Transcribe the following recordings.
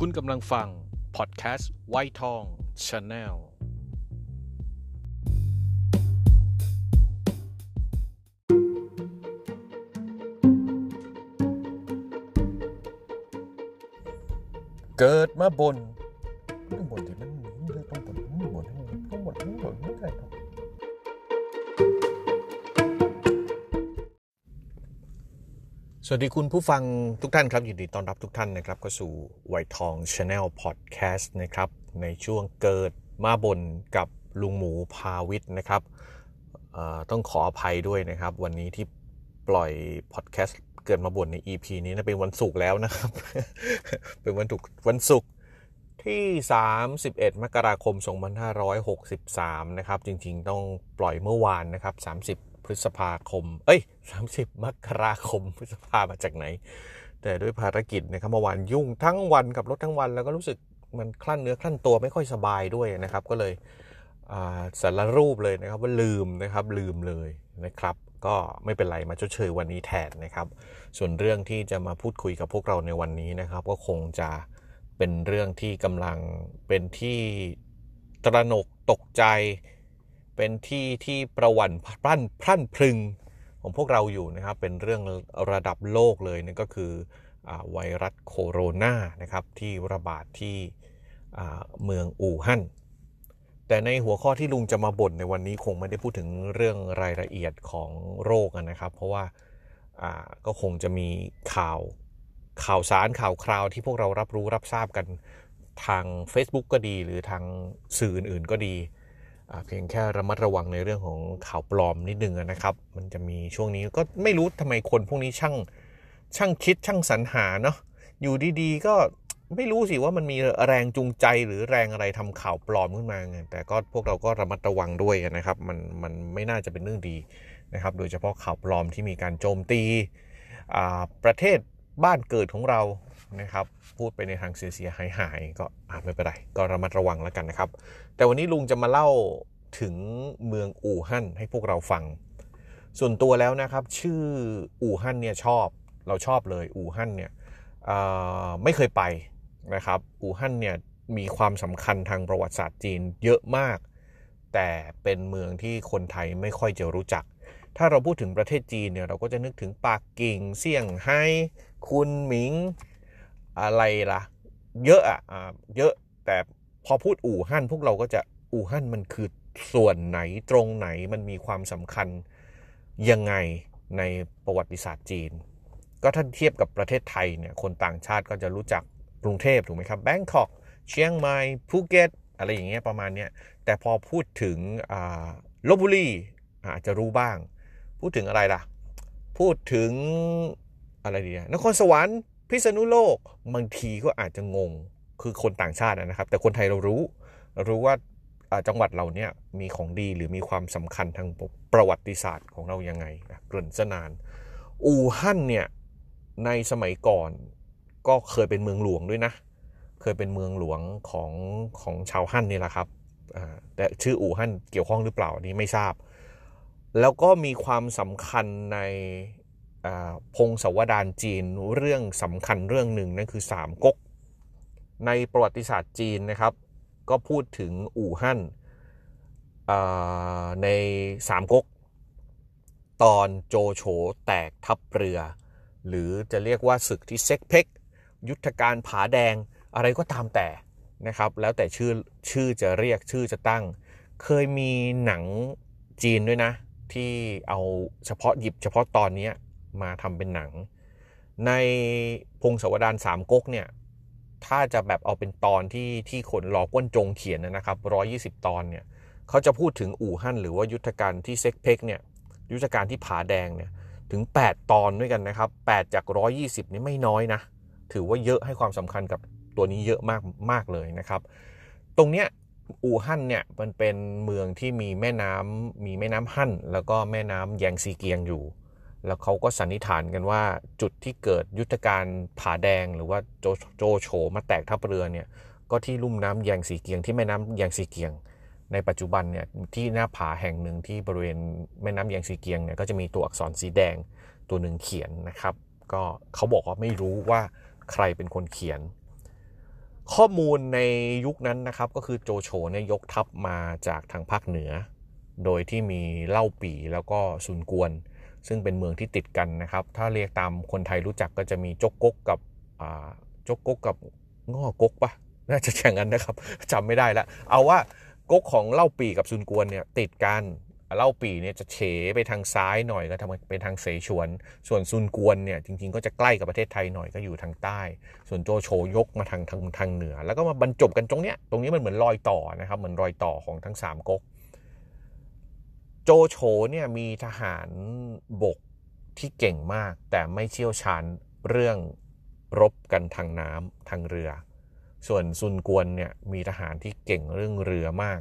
คุณกำลังฟัง พอดแคสต์ไวทอง Channel เกิดมาบ่นต้องบ่นที่มันต้องบ่นต้องบ่นต้องบ่นต้องบ่นไม่ได้ครั สวัสดีคุณผู้ฟังทุกท่านครับยินดีต้อนรับทุกท่านนะครับก็สู่ไวทอง Channel พอดแคสต์นะครับในช่วงเกิดมาบ่นกับลุงหมูพาวิทย์นะครับต้องขออภัยด้วยนะครับ วันนี้ที่ปล่อยพอดแคสต์เกิดมาบ่นใน EP นี้นะเป็นวันศุกร์แล้วนะครับ เป็นวันศุกร์วันศุกร์ที่ 31 มกราคม 2563 นะครับ จริงๆ ต้องปล่อยเมื่อวานนะครับ 30 พฤษภาคม เอ้ย 30 มกราคม พฤษภามาจากไหน แต่ด้วยภารกิจนะครับเมื่อวานยุ่งทั้งวันกับรถทั้งวัน แล้วก็รู้สึกมันคลั่นเนื้อคลั่นตัวไม่ค่อยสบายด้วยนะครับ ก็เลยสารรูปเลยนะครับว่าลืมนะครับลืมเลยนะครับ ก็ไม่เป็นไรมาชดเชยวันนี้แทนนะครับ ส่วนเรื่องที่จะมาพูดคุยกับพวกเราในวันนี้นะครับ ก็คงจะเป็นเรื่องที่กำลังเป็นที่ตระหนกตกใจ เป็นที่ที่ประวันพรั่นพรั่นพรึงของพวกเราอยู่นะครับ เป็นเรื่องระดับโลกเลยนั่นก็คืออไวรัสโคโรนานะครับที่ระบาดที่เมืองอู่ฮั่น แต่ในหัวข้อที่ลุงจะมาบ่นในวันนี้คงไม่ได้พูดถึงเรื่องรายละเอียดของโรคนะครับ เพราะว่าก็คงจะมีข่าวข่าวสารข่าวคราวที่พวกเรารับรู้รับทราบกันทาง Facebook ก็ดี หรือทางสื่ออื่นๆก็ดี เพียงแค่ระมัดระวังในเรื่องของข่าวปลอมนิดนึงนะครับ มันจะมีช่วงนี้ก็ไม่รู้ทำไมคนพวกนี้ช่างช่างคิดช่างสรรหาเนาะอยู่ดีๆก็ไม่รู้สิว่ามันมีแรงจูงใจหรือแรงอะไรทำข่าวปลอมขึ้นมาไงแต่ก็พวกเราก็ระมัดระวังด้วยนะครับ มันมันไม่น่าจะเป็นเรื่องดีนะครับ โดยเฉพาะข่าวปลอมที่มีการโจมตีประเทศบ้านเกิดของเรา นะครับ พูดไปในทางเสียหายหายๆก็อาจไม่เป็นไร ก็ระมัดระวังแล้วกันนะครับ แต่วันนี้ลุงจะมาเล่าถึงเมืองอู่ฮั่นให้พวกเราฟัง ส่วนตัวแล้วนะครับ ชื่ออู่ฮั่นเนี่ยชอบเราชอบเลยอู่ฮั่นเนี่ยไม่เคยไปนะครับ อู่ฮั่นเนี่ยมีความสำคัญทางประวัติศาสตร์จีนเยอะมาก แต่เป็นเมืองที่คนไทยไม่ค่อยจะรู้จัก ถ้าเราพูดถึงประเทศจีนเนี่ยเราก็จะนึกถึงปักกิ่งเซี่ยงไฮ้คุนหมิง อะไรล่ะ เยอะอะเยอะแต่พอพูดอู่ฮั่นพวกเราก็จะอู่ฮั่นมันคือส่วนไหนตรงไหนมันมีความสำคัญยังไงในประวัติศาสตร์จีน ก็ถ้าเทียบกับประเทศไทยเนี่ยคนต่างชาติก็จะรู้จักกรุงเทพถูกไหมครับแบงคอกเชียงใหม่ภูเก็ตอะไรอย่างเงี้ยประมาณเนี้ยแต่พอพูดถึงลบบุรีอาจจะรู้บ้าง พูดถึงอะไรล่ะ พูดถึงอะไรดีอะนครสวรรค์ พิษณุโลกบางทีก็อาจจะงงคือคนต่างชาตินะครับ แต่คนไทยเรารู้เรารู้ว่าจังหวัดเราเนี่ยมีของดีหรือมีความสำคัญทางประวัติศาสตร์ของเรายังไงนะเกริ่นซะนาน อู่ฮั่นเนี่ยในสมัยก่อนก็เคยเป็นเมืองหลวงด้วยนะ เคยเป็นเมืองหลวงของของชาวฮั่นนี่แหละครับแต่ชื่ออู่ฮั่นเกี่ยวข้องหรือเปล่านี้ไม่ทราบ แล้วก็มีความสำคัญใน พงศาวดารจีนเรื่องสำคัญเรื่องหนึ่งนั่นคือสามก๊กในประวัติศาสตร์จีนนะครับ ก็พูดถึงอู่ฮั่นในสามก๊กตอนโจโฉแตกทัพเรือ หรือจะเรียกว่าศึกที่เซ็กเพ็กยุทธการผาแดงอะไรก็ตามแต่นะครับ แล้วแต่ชื่อชื่อจะเรียกชื่อจะตั้ง เคยมีหนังจีนด้วยนะ ที่เอาเฉพาะหยิบเฉพาะตอนนี้ มาทำเป็นหนัง ในพงศาวดารสามก๊กเนี่ยถ้าจะแบบเอาเป็นตอนที่ที่คนรอก้นจงเขียนนะครับร้อยี่สิบตอนเนี่ยเขาจะพูดถึงอู่ฮั่นหรือว่ายุทธการที่เซ็กเพ็กเนี่ยยุทธการที่ผาแดงเนี่ยถึง 8 ตอนด้วยกันนะครับ 8 จาก 120 นี่ไม่น้อยนะ ถือว่าเยอะให้ความสำคัญกับตัวนี้เยอะมากมากเลยนะครับ ตรงเนี้ยอู่ฮั่นเนี่ยมันเป็นเมืองที่มีแม่น้ำมีแม่น้ำฮั่นแล้วก็แม่น้ำแยงซีเกียงอยู่ แล้วเขาก็สันนิษฐานกันว่าจุดที่เกิดยุทธการผาแดงหรือว่าโจโจโฉมาแตกทัพเรือเนี่ยก็ที่ลุ่มน้ำแยงซีเกียงที่แม่น้ำแยงซีเกียง ในปัจจุบันเนี่ยที่หน้าผาแห่งหนึ่งที่บริเวณแม่น้ำแยงซีเกียงเนี่ยก็จะมีตัวอักษรสีแดงตัวหนึ่งเขียนนะครับ ก็เขาบอกว่าไม่รู้ว่าใครเป็นคนเขียน ข้อมูลในยุคนั้นนะครับก็คือโจโฉเนี่ยยกทัพมาจากทางภาคเหนือ โดยที่มีเล่าปีแล้วก็ซุนกวน ซึ่งเป็นเมืองที่ติดกันนะครับ ถ้าเรียกตามคนไทยรู้จักก็จะมีจกกกกับจกกกกับง้อกกปะน่าจะอย่างนั้นนะครับจำไม่ได้ละเอาว่ากกของเล่าปีกับซุนกวนเนี่ยติดกันเล่าปีเนี่ยจะเฉไปทางซ้ายหน่อยก็ทำเป็นทางเสฉวน ส่วนซุนกวนเนี่ยจริงๆ ก็จะใกล้กับประเทศไทยหน่อยก็อยู่ทางใต้ ส่วนโจโฉยกมาทางทางทางเหนือ แล้วก็มาบรรจบกันตรงเนี้ยตรงนี้มันเหมือนรอยต่อนะครับเหมือนรอยต่อของทั้ง3ก๊ก โจโฉเนี่ยมีทหารบกที่เก่งมาก แต่ไม่เชี่ยวชาญเรื่องรบกันทางน้ำทางเรือ ส่วนซุนกวนเนี่ยมีทหารที่เก่งเรื่องเรือมาก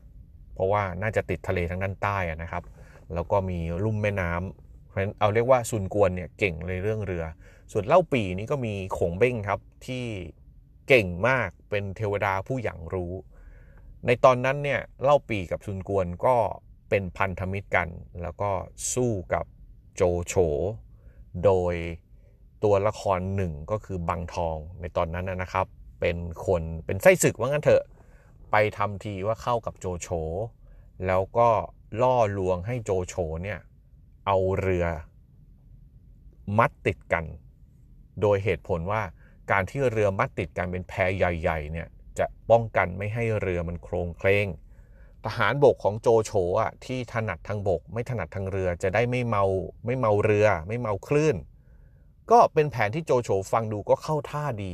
เพราะว่าน่าจะติดทะเลทางด้านใต้นะครับ แล้วก็มีลุ่มแม่น้ำเพราะฉะนั้นเอาเรียกว่าซุนกวนเนี่ยเก่งในเรื่องเรือ ส่วนเล่าปีนี่ก็มีขงเบ้งครับที่เก่งมากเป็นเทวดาผู้อย่างรู้ ในตอนนั้นเนี่ยเล่าปีกับซุนกวนก็ เป็นพันธมิตรกัน แล้วก็สู้กับโจโฉโดยตัวละครหนึ่งก็คือบังทองในตอนนั้นนะครับ เป็นคนเป็นไส้ศึกว่างั้นเถอะ ไปทำทีว่าเข้ากับโจโฉแล้วก็ล่อลวงให้โจโฉเนี่ยเอาเรือมัดติดกัน โดยเหตุผลว่าการที่เรือมัดติดกันเป็นแพใหญ่ ๆ เนี่ยจะป้องกันไม่ให้เรือมันโครงเคลง ทหารบกของโจโฉอะที่ถนัดทางบก ไม่ถนัดทางเรือ จะได้ไม่เมาไม่เมาเรือ ไม่เมาคลื่น ก็เป็นแผนที่โจโฉฟังดูก็เข้าท่าดี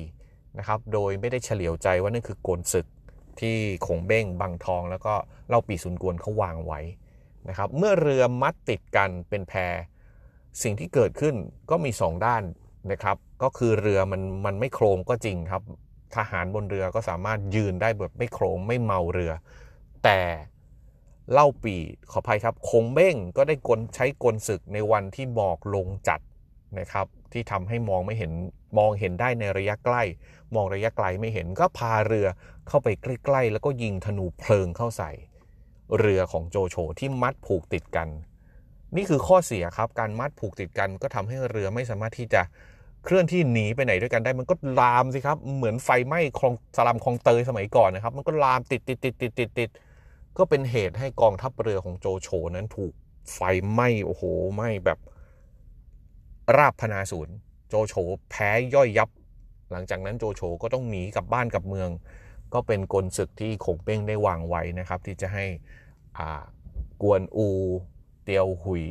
นะครับ โดยไม่ได้เฉลียวใจว่านั่นคือกลศึกที่ขงเบ้งบางทอง แล้วก็เล่าปีสุนกวนเขาวางไว้นะครับ เมื่อเรือมัดติดกันเป็นแพรสิ่งที่เกิดขึ้นก็มี 2 ด้านนะครับ ก็คือเรือมันมันไม่โครงก็จริงครับ ทหารบนเรือก็สามารถยืนได้แบบไม่โครงไม่เมาเรือ แต่เล่าปีขออภัยครับ คงเบ้งก็ได้กลใช้กลศึกในวันที่หมอกลงจัดนะครับ ที่ทำให้มองไม่เห็นมองเห็นได้ในระยะใกล้ มองระยะไกลไม่เห็นก็พาเรือเข้าไปใกล้ๆ แล้วก็ยิงธนูเพลิงเข้าใส่ เรือของโจโฉที่มัดผูกติดกัน นี่คือข้อเสียครับการมัดผูกติดกัน ก็ทำให้เรือไม่สามารถที่จะเคลื่อนที่หนีไปไหนด้วยกันได้มันก็ลามสิครับ เหมือนไฟไหม้คลองสลัมคลองเตยสมัยก่อนนะครับ มันก็ลามติดติดติดติดติดติด ก็เป็นเหตุให้กองทัพเรือของโจโฉนั้นถูกไฟไหม้โอ้โหไหม้แบบราบพนาศูนย์โจโฉแพ้ย่อยยับ หลังจากนั้นโจโฉก็ต้องหนีกลับบ้านกลับเมือง ก็เป็นกลศึกที่ขงเป้งได้วางไว้นะครับ ที่จะให้กวนอู เตียวหุย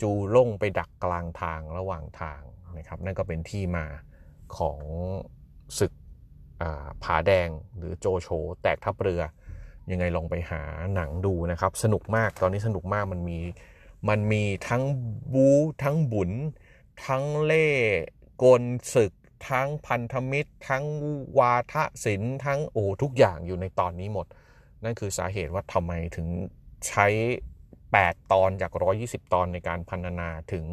จูล่งไปดักกลางทางระหว่างทางนะครับนั่นก็เป็นที่มาของศึกผาแดงหรือโจโฉแตกทัพเรือ ยังไงลองไปหาหนังดูนะครับ สนุกมากตอนนี้สนุกมากมันมีมันมีทั้งบูทั้งบุญทั้งเล่กลศึก ทั้งพันธมิตร ทั้งวาทศิลป์ทั้งโอ้ทุกอย่างอยู่ในตอนนี้หมด นั่นคือสาเหตุว่าทำไมถึงใช้ 8 ตอนจาก 120 ตอนในการพันนาถึง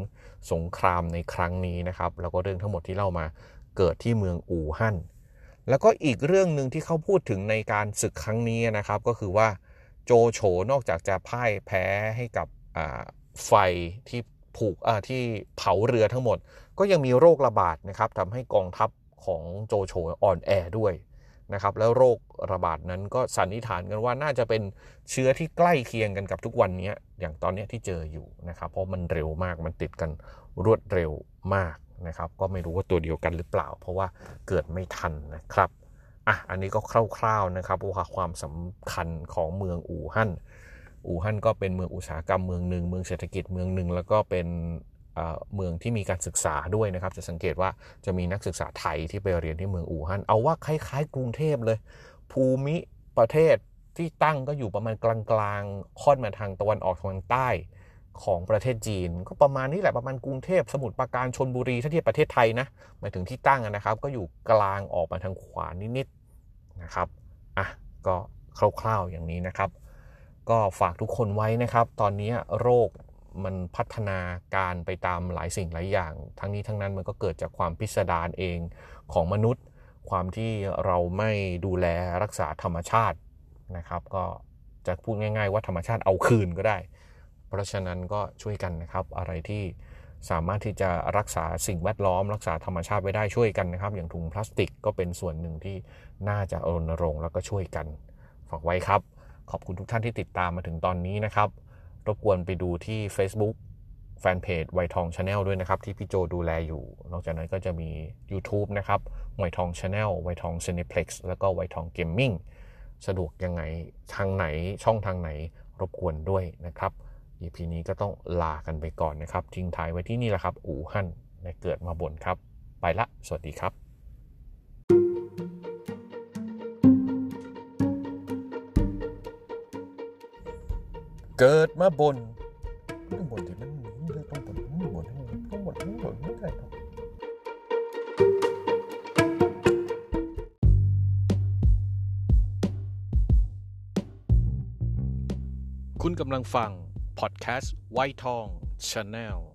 สงครามในครั้งนี้นะครับ แล้วก็เรื่องทั้งหมดที่เล่ามาเกิดที่เมืองอู่ฮั่น แล้วก็อีกเรื่องหนึ่งที่เขาพูดถึงในการศึกครั้งนี้นะครับ ก็คือว่าโจโฉนอกจากจะพ่ายแพ้ให้กับไฟที่ผูกที่เผาเรือทั้งหมด ก็ยังมีโรคระบาดนะครับทำให้กองทัพของโจโฉอ่อนแอด้วยนะครับแล้วโรคระบาดนั้นก็สันนิษฐานกันว่าน่าจะเป็นเชื้อที่ใกล้เคียงกันกับทุกวันนี้อย่างตอนนี้ที่เจออยู่นะครับ เพราะมันเร็วมากมันติดกันรวดเร็วมาก นะครับ ก็ไม่รู้ว่าตัวเดียวกันหรือเปล่า เพราะว่าเกิดไม่ทันนะครับอะอันนี้ก็คร่าวๆนะครับว่าความสำคัญของเมืองอู่ฮั่นอู่ฮั่นก็เป็นเมืองอุตสาหกรรมเมืองหนึ่งเมืองเศรษฐกิจเมืองหนึ่งแล้วก็เป็นเมืองที่มีการศึกษาด้วยนะครับ จะสังเกตว่าจะมีนักศึกษาไทยที่ไปเรียนที่เมืองอู่ฮั่นเอาว่าคล้ายๆ กรุงเทพเลย ภูมิประเทศที่ตั้งก็อยู่ประมาณกลางๆค่อนมาทางตะวันออกทางใต้ ของประเทศจีน ก็ประมาณนี้แหละประมาณกรุงเทพสมุทรปราการชนบุรีถ้าเทียบประเทศไทยนะหมายถึงที่ตั้งนะครับ ก็อยู่กลางออกมาทางขวานิดๆนะครับอะก็คร่าวๆอย่างนี้นะครับ ก็ฝากทุกคนไว้นะครับ ตอนนี้โรคมันพัฒนาการไปตามหลายสิ่งหลายอย่าง ทั้งนี้ทั้งนั้นมันก็เกิดจากความพิสดารเองของมนุษย์ ความที่เราไม่ดูแลรักษาธรรมชาตินะครับ ก็จะพูดง่าย ๆ ว่าธรรมชาติเอาคืนก็ได้ เพราะฉะนั้นก็ช่วยกันนะครับ อะไรที่สามารถที่จะรักษาสิ่งแวดล้อม รักษาธรรมชาติไว้ได้ช่วยกันนะครับ อย่างถุงพลาสติกก็เป็นส่วนหนึ่งที่น่าจะรณรงค์แล้วก็ช่วยกันฝากไว้ครับ ขอบคุณทุกท่านที่ติดตามมาถึงตอนนี้นะครับ รบกวนไปดูที่ Facebook แฟนเพจไวทอง Channel ด้วยนะครับ ที่พี่โจดูแลอยู่ นอกจากนั้นก็จะมี YouTube นะครับไวทอง Channel ไวทอง Cineplex แล้วก็ไวทอง Gaming สะดวกยังไงทางไหนช่องทางไหนรบกวนด้วยนะครับ EP นี้ก็ต้องลากันไปก่อนนะครับ ทิ้งท้ายไว้ที่นี่แหละครับ อู่ฮั่นในเกิดมาบ่นครับ ไปละ สวัสดีครับ เกิดมาบ่นต้องบ่นที่มันมีเลยต้องบ่นต้องบ่นต้องบ่นต้องบ่นไม่ได้ครับคุณกำลังฟัง พอดแคสต์ไวทอง Channel